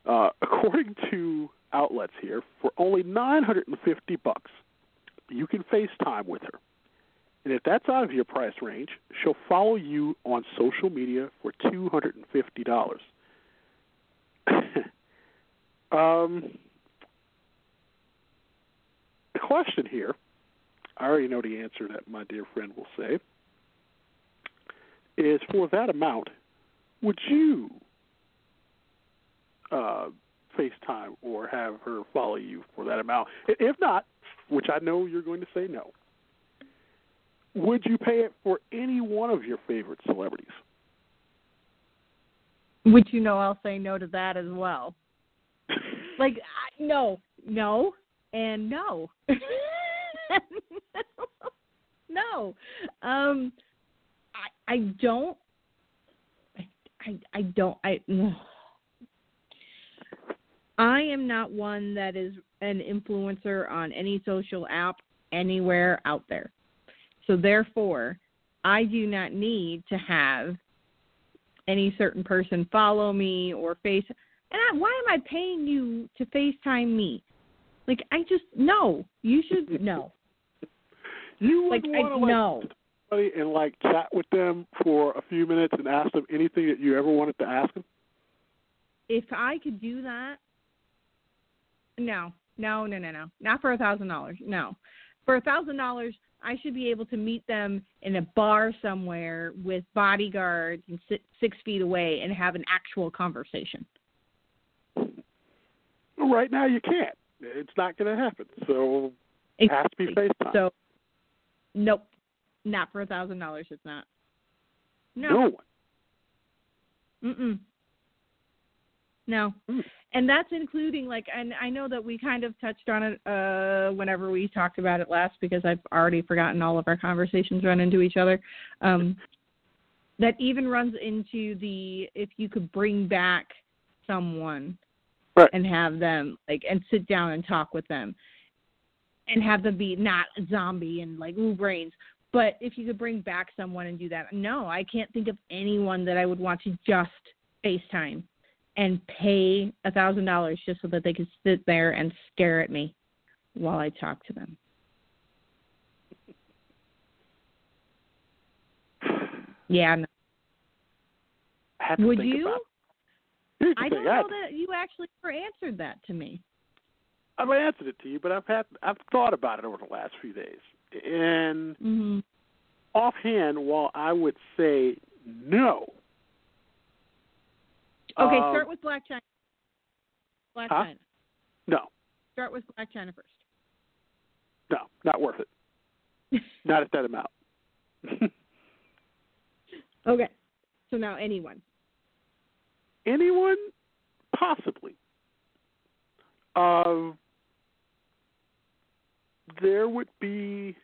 B: Uh, according to outlets here, for only 950 bucks, you can FaceTime with her. And if that's out of your price range, she'll follow you on social media for $250. um, question here, I already know the answer that my dear friend will say, is for that amount, would you uh, FaceTime or have her follow you for that amount? If not, which I know you're going to say no, would you pay it for any one of your favorite celebrities?
C: Which you know I'll say no to that as well. like I, no, no, and no. no. Um I I don't I I, don't I I am not one that is an influencer on any social app anywhere out there. So therefore, I do not need to have any certain person follow me or face and I, why am I paying you to FaceTime me? Like I just no. You should no.
B: you
C: like
B: want to
C: like, no.
B: somebody and like chat with them for a few minutes and ask them anything that you ever wanted to ask them?
C: If I could do that, no, no, no, no, no, not for a thousand dollars. No, For a thousand dollars, I should be able to meet them in a bar somewhere with bodyguards and sit six feet away and have an actual conversation.
B: Right now, you can't. It's not going to happen. So it has to be FaceTime.
C: So, nope, not for a thousand dollars. It's not. No.
B: no one.
C: Mm-mm. No.
B: Mm.
C: And that's including like and I know that we kind of touched on it uh whenever we talked about it last because I've already forgotten all of our conversations run into each other. Um that even runs into the if you could bring back someone
B: right.
C: and have them like and sit down and talk with them and have them be not a zombie and like ooh brains but if you could bring back someone and do that no i can't think of anyone that i would want to just facetime and pay a thousand dollars just so that they could sit there and stare at me while i talk to them yeah no.
B: I have to
C: would you
B: about.
C: I don't know that you actually ever answered that to me
B: I've answered it to you, but I've had I've thought about it over the last few days, and
C: hmm
B: offhand, while I would say no.
C: okay
B: um,
C: start with Blac Chyna black
B: huh?
C: china
B: No,
C: start with Blac Chyna first
B: no, not worth it. not at that amount.
C: Okay. So now anyone.
B: Anyone, possibly. Uh, there would be.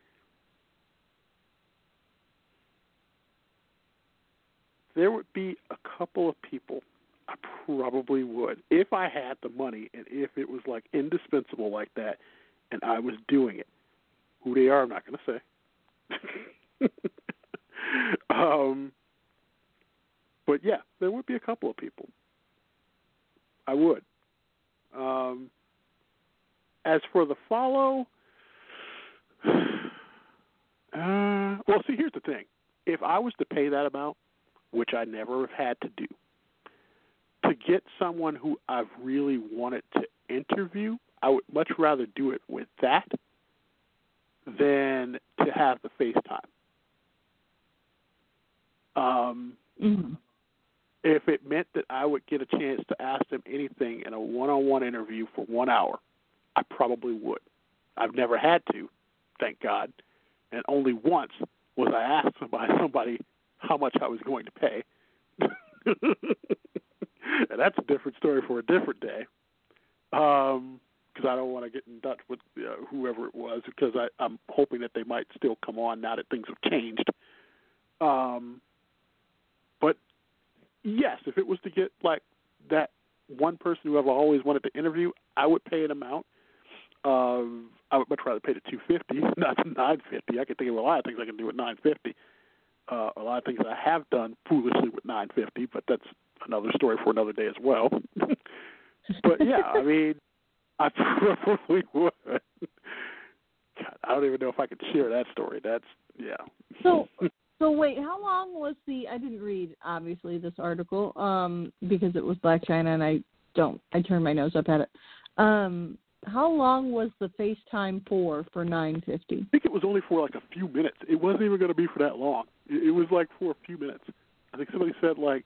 B: There would be a couple of people I probably would if I had the money and if it was like indispensable like that, and I was doing it. Who they are, I'm not going to say. um, but yeah, there would be a couple of people. I would. Um, as for the follow, uh, well, see, here's the thing: if I was to pay that amount, which I never have had to do, to get someone who I've really wanted to interview, I would much rather do it with that than to have the FaceTime. Um,
C: Mm-hmm.
B: If it meant that I would get a chance to ask them anything in a one-on-one interview for one hour, I probably would. I've never had to, thank God, and only once was I asked by somebody how much I was going to pay. and that's a different story for a different day. Um, because I don't want to get in touch with uh, whoever it was, because I, I'm hoping that they might still come on now that things have changed. Um, yes, if it was to get like that one person who I've always wanted to interview, I would pay an amount. Of, I would much rather pay the two fifty, not the nine fifty. I can think of a lot of things I can do with nine fifty. Uh, a lot of things I have done foolishly with nine fifty, but that's another story for another day as well. but yeah, I mean, I probably would. God, I don't even know if I could share that story. That's yeah.
C: So so wait, how long was the I didn't read obviously this article, um, because it was Blac Chyna and I don't I turned my nose up at it. Um how long was the FaceTime for for nine fifty?
B: I think it was only for like a few minutes. It wasn't even going to be for that long. It, it was like for a few minutes. I think somebody said like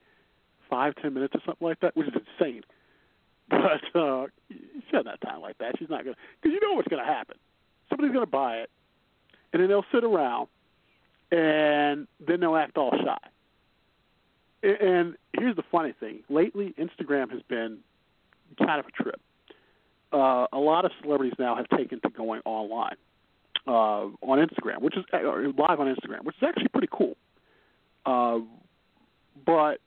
B: five, ten minutes or something like that, which is insane. But uh, she doesn't have time like that. She's not going to, because you know what's going to happen. Somebody's going to buy it, and then they'll sit around, and then they'll act all shy. And here's the funny thing: lately, Instagram has been kind of a trip. Uh, a lot of celebrities now have taken to going online uh, on Instagram, which is or live on Instagram, which is actually pretty cool. Uh, but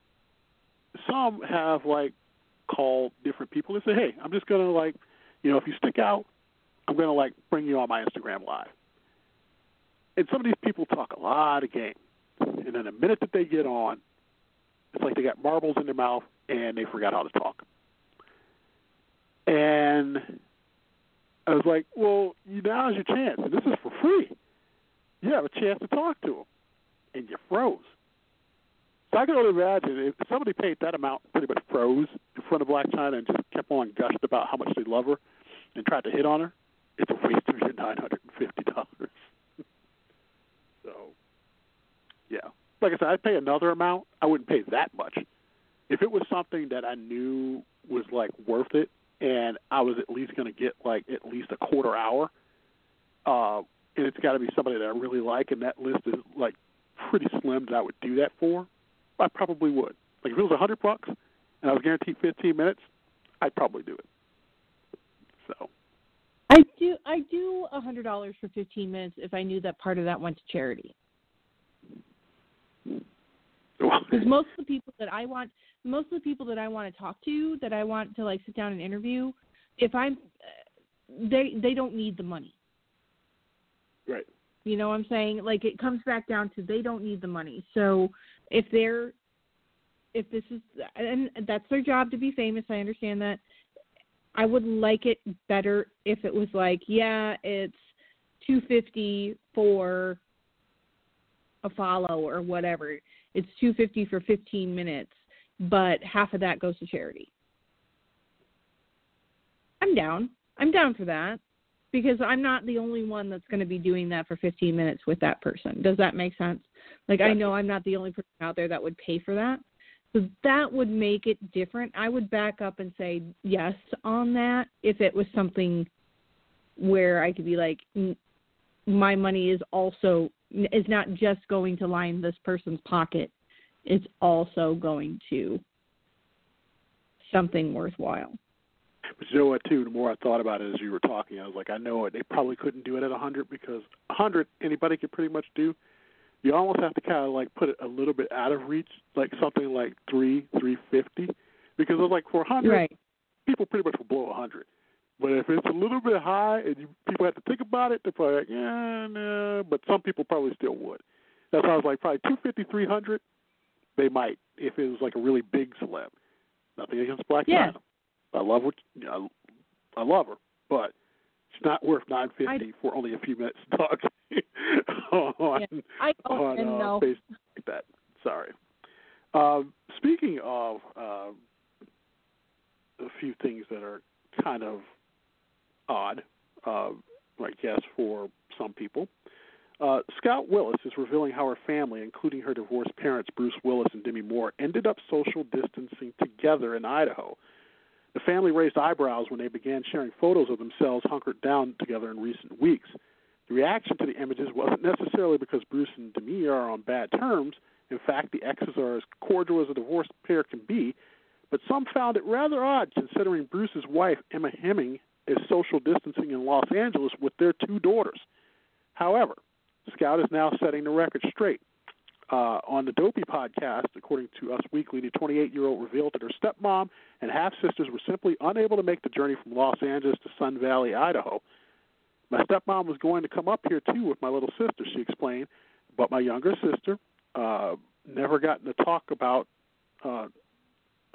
B: some have like called different people and say, "Hey, I'm just gonna like, you know, if you stick out, I'm gonna like bring you on my Instagram live." And some of these people talk a lot of game, and then the minute that they get on, it's like they got marbles in their mouth and they forgot how to talk. And I was like, "Well, now's your chance, and this is for free. You have a chance to talk to them, and you froze." So I can only imagine if somebody paid that amount, pretty much froze in front of Blac Chyna and just kept on gushed about how much they love her and tried to hit on her. It's a waste of your nine hundred and fifty dollars. Like I said, I'd pay another amount. I wouldn't pay that much. If it was something that I knew was like worth it, and I was at least going to get like at least a quarter hour, uh, and it's got to be somebody that I really like, and that list is like pretty slim that I would do that for, I probably would. Like if it was a hundred bucks and I was guaranteed 15 minutes, I'd probably do it. So
C: I do I do a hundred dollars for fifteen minutes if I knew that part of that went to charity. Because most of the people that I want, most of the people that I want to talk to, that I want to like sit down and interview, if I'm, uh, they they don't need the money.
B: Right.
C: You know what I'm saying? Like it comes back down to they don't need the money. So if they're if this is and that's their job to be famous, I understand that. I would like it better if it was like, yeah, it's 250 for a follow or whatever. It's 250 for 15 minutes, but half of that goes to charity. I'm down. I'm down for that because I'm not the only one that's going to be doing that for 15 minutes with that person. Does that make sense? Like I know I'm not the only person out there that would pay for that. So that would make it different. I would back up and say yes on that if it was something where I could be like, my money is also is not just going to line this person's pocket; it's also going to something worthwhile.
B: But you know what, too? The more I thought about it as you were talking, I was like, I know it. They probably couldn't do it at a hundred because a hundred anybody could pretty much do you almost have to kind of like put it a little bit out of reach, like something like three, three fifty, because it's like for a hundred,
C: right.
B: people pretty much will blow a hundred. But if it's a little bit high and you, people have to think about it, they're probably like, yeah, no. But some people probably still would. That's why I was like, probably two fifty, three hundred. They might if it was like a really big celeb. Nothing against Blac
C: yeah.
B: I love what you know, I love her, but it's not worth nine fifty for only a few minutes to talk on,
C: yeah, I
B: on
C: and
B: uh,
C: no.
B: Facebook like that. Sorry. Um, speaking of uh, a few things that are kind of odd, uh, I guess, for some people. Uh, Scout Willis is revealing how her family, including her divorced parents, Bruce Willis and Demi Moore, ended up social distancing together in Idaho. The family raised eyebrows when they began sharing photos of themselves hunkered down together in recent weeks. The reaction to the images wasn't necessarily because Bruce and Demi are on bad terms. In fact, the exes are as cordial as a divorced pair can be, but some found it rather odd considering Bruce's wife, Emma Heming, is social distancing in Los Angeles with their two daughters. However, Scout is now setting the record straight. Uh, on the Dopey podcast, according to Us Weekly, the 28 year old revealed that her stepmom and half sisters were simply unable to make the journey from Los Angeles to Sun Valley, Idaho. My stepmom was going to come up here too with my little sister, she explained, but my younger sister uh, never gotten to talk about. Uh,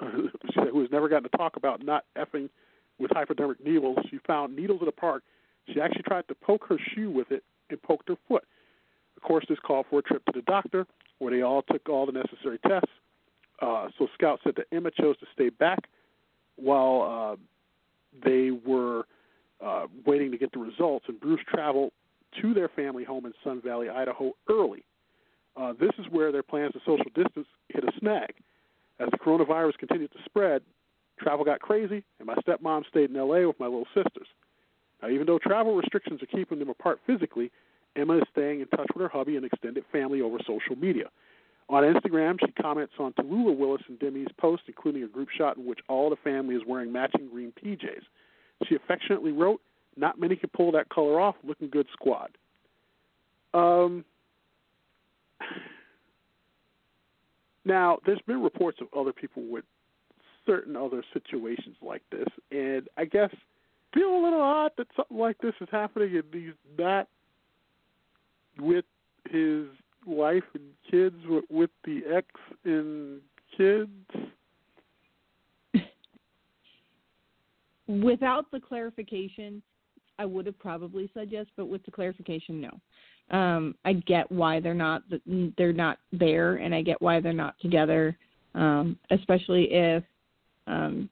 B: who has never gotten to talk about not effing with hypodermic needles. She found needles in a park. She actually tried to poke her shoe with it and poked her foot. Of course, this called for a trip to the doctor, where they all took all the necessary tests. Uh, so Scout said that Emma chose to stay back while uh, they were uh, waiting to get the results, and Bruce traveled to their family home in Sun Valley, Idaho, early. Uh, this is where their plans to social distance hit a snag. As the coronavirus continued to spread, travel got crazy, and my stepmom stayed in LA with my little sisters. Now, even though travel restrictions are keeping them apart physically, Emma is staying in touch with her hubby and extended family over social media. On Instagram, she comments on Tallulah Willis and Demi's post, including a group shot in which all the family is wearing matching green PJs. She affectionately wrote, Not many can pull that color off. Looking good, squad. Um, now, there's been reports of other people with certain other situations like this, and I guess feel a little odd that something like this is happening and he's not with his wife and kids with, with the ex and kids.
C: Without the clarification, I would have probably said yes, but with the clarification, no. Um, I get why they're not they're not there, and I get why they're not together, um, especially if um,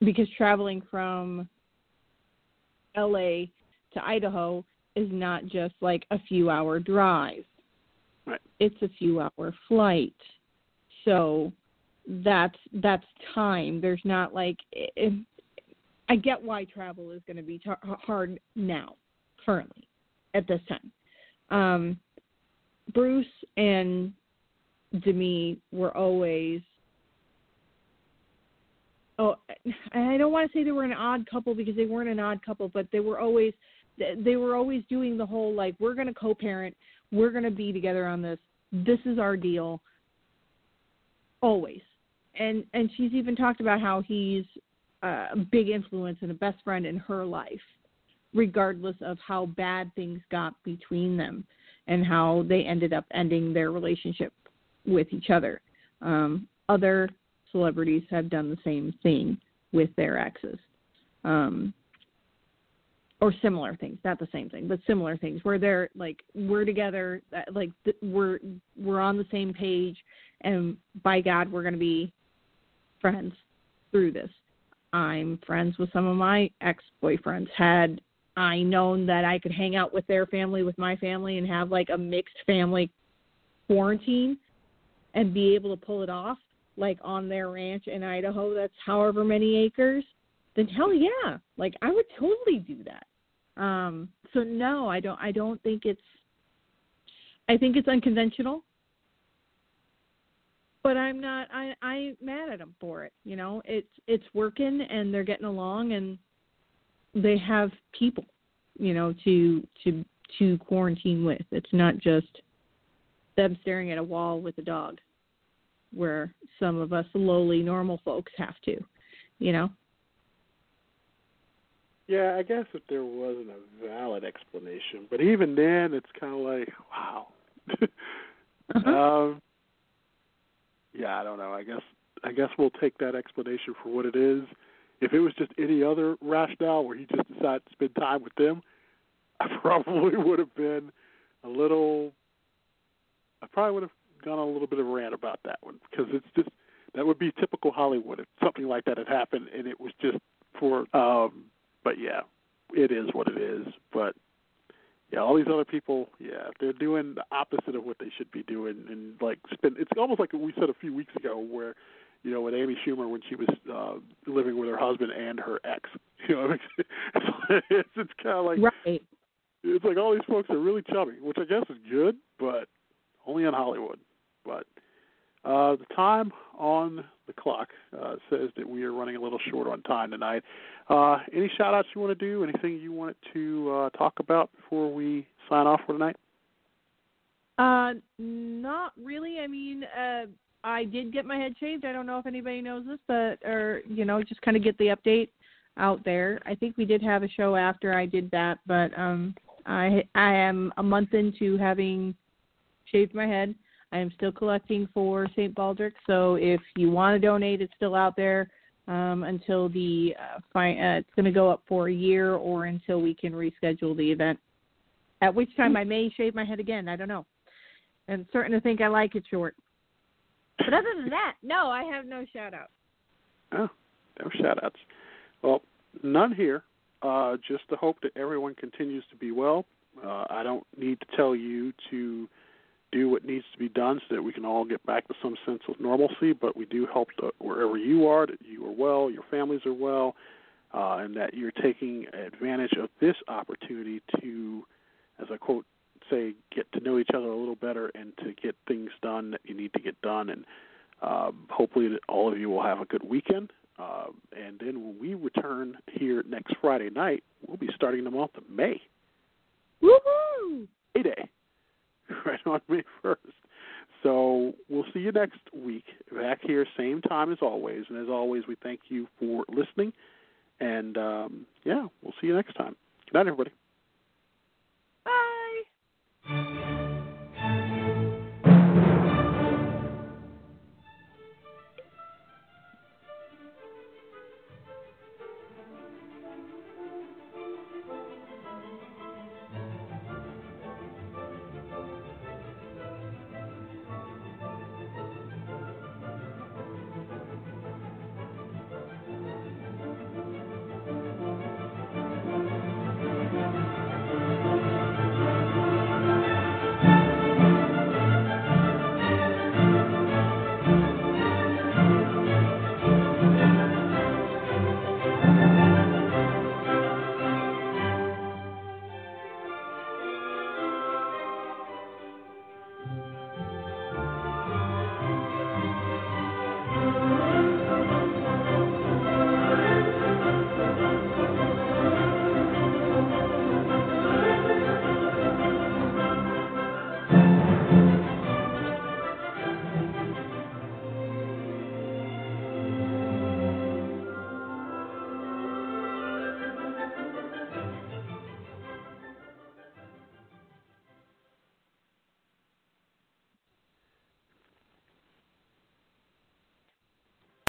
C: because traveling from LA to Idaho is not just like a few hour drive.
B: Right.
C: It's a few hour flight, so that's that's time. There's not like it, I get why travel is going to be tar- hard now, currently, at this time. Um, Bruce and Demi were always. Oh, I don't want to say they were an odd couple because they weren't an odd couple, but they were always they were always doing the whole like we're going to co-parent, we're going to be together on this. This is our deal. Always, and and she's even talked about how he's a big influence and a best friend in her life, regardless of how bad things got between them and how they ended up ending their relationship with each other. Um, other celebrities have done the same thing with their exes. Um, or similar things, not the same thing, but similar things where they're like we're together, like we're we're on the same page, and by God, we're going to be friends through this. I'm friends with some of my ex-boyfriends. Had I known that I could hang out with their family, with my family, and have like a mixed family quarantine, and be able to pull it off, like on their ranch in Idaho, that's however many acres, then hell yeah, like I would totally do that. Um, so no, I don't. I don't think it's. I think it's unconventional, but I'm not. I I'm mad at them for it. You know, it's it's working and they're getting along and they have people, you know, to to to quarantine with. It's not just them staring at a wall with a dog, where some of us lowly normal folks have to, you know.
B: Yeah, I guess if there wasn't a valid explanation, but even then, it's kind of like, wow.
C: uh-huh.
B: um, I don't know. I guess I guess we'll take that explanation for what it is. If it was just any other rationale where he just decided to spend time with them, I probably would have been a little. I probably would have gone on a little bit of a rant about that one because it's just that would be typical Hollywood if something like that had happened and it was just for um but yeah, it is what it is. But yeah, all these other people, yeah, they're doing the opposite of what they should be doing, and like spend. It's almost like we said a few weeks ago, where you know, with Amy Schumer when she was uh, living with her husband and her ex. You know, it's it's, it's kind of like
C: right.
B: It's like all these folks are really chubby, which I guess is good, but only in Hollywood. But uh, the time on the clock uh, says that we are running a little short on time tonight. Uh, any shout outs you want to do? Anything you want to uh, talk about before we sign off for tonight?
C: Uh, not really. I mean, uh, I did get my head shaved. I don't know if anybody knows this, but or you know, just kind of get the update out there. I think we did have a show after I did that, but um, I I am a month into having shaved my head. I am still collecting for St. Baldrick, so if you want to donate, it's still out there um, until the uh, fi- uh, it's going to go up for a year or until we can reschedule the event. At which time I may shave my head again. I don't know. I'm starting to think I like it short. But other than that, no, I have no shout outs.
B: Oh, no shout outs. Well, none here. Uh, just to hope that everyone continues to be well. Uh, I don't need to tell you to do what needs to be done so that we can all get back to some sense of normalcy. But we do hope that wherever you are, that you are well, your families are well, uh, and that you're taking advantage of this opportunity to, as I quote, say, get to know each other a little better and to get things done that you need to get done. And uh, hopefully, all of you will have a good weekend. Uh, and then when we return here next Friday night, we'll be starting the month of May.
C: Woohoo!
B: May Day. right on May 1st. So we'll see you next week back here, same time as always. And as always, we thank you for listening. And um, yeah, we'll see you next time. Good night, everybody.
C: Bye.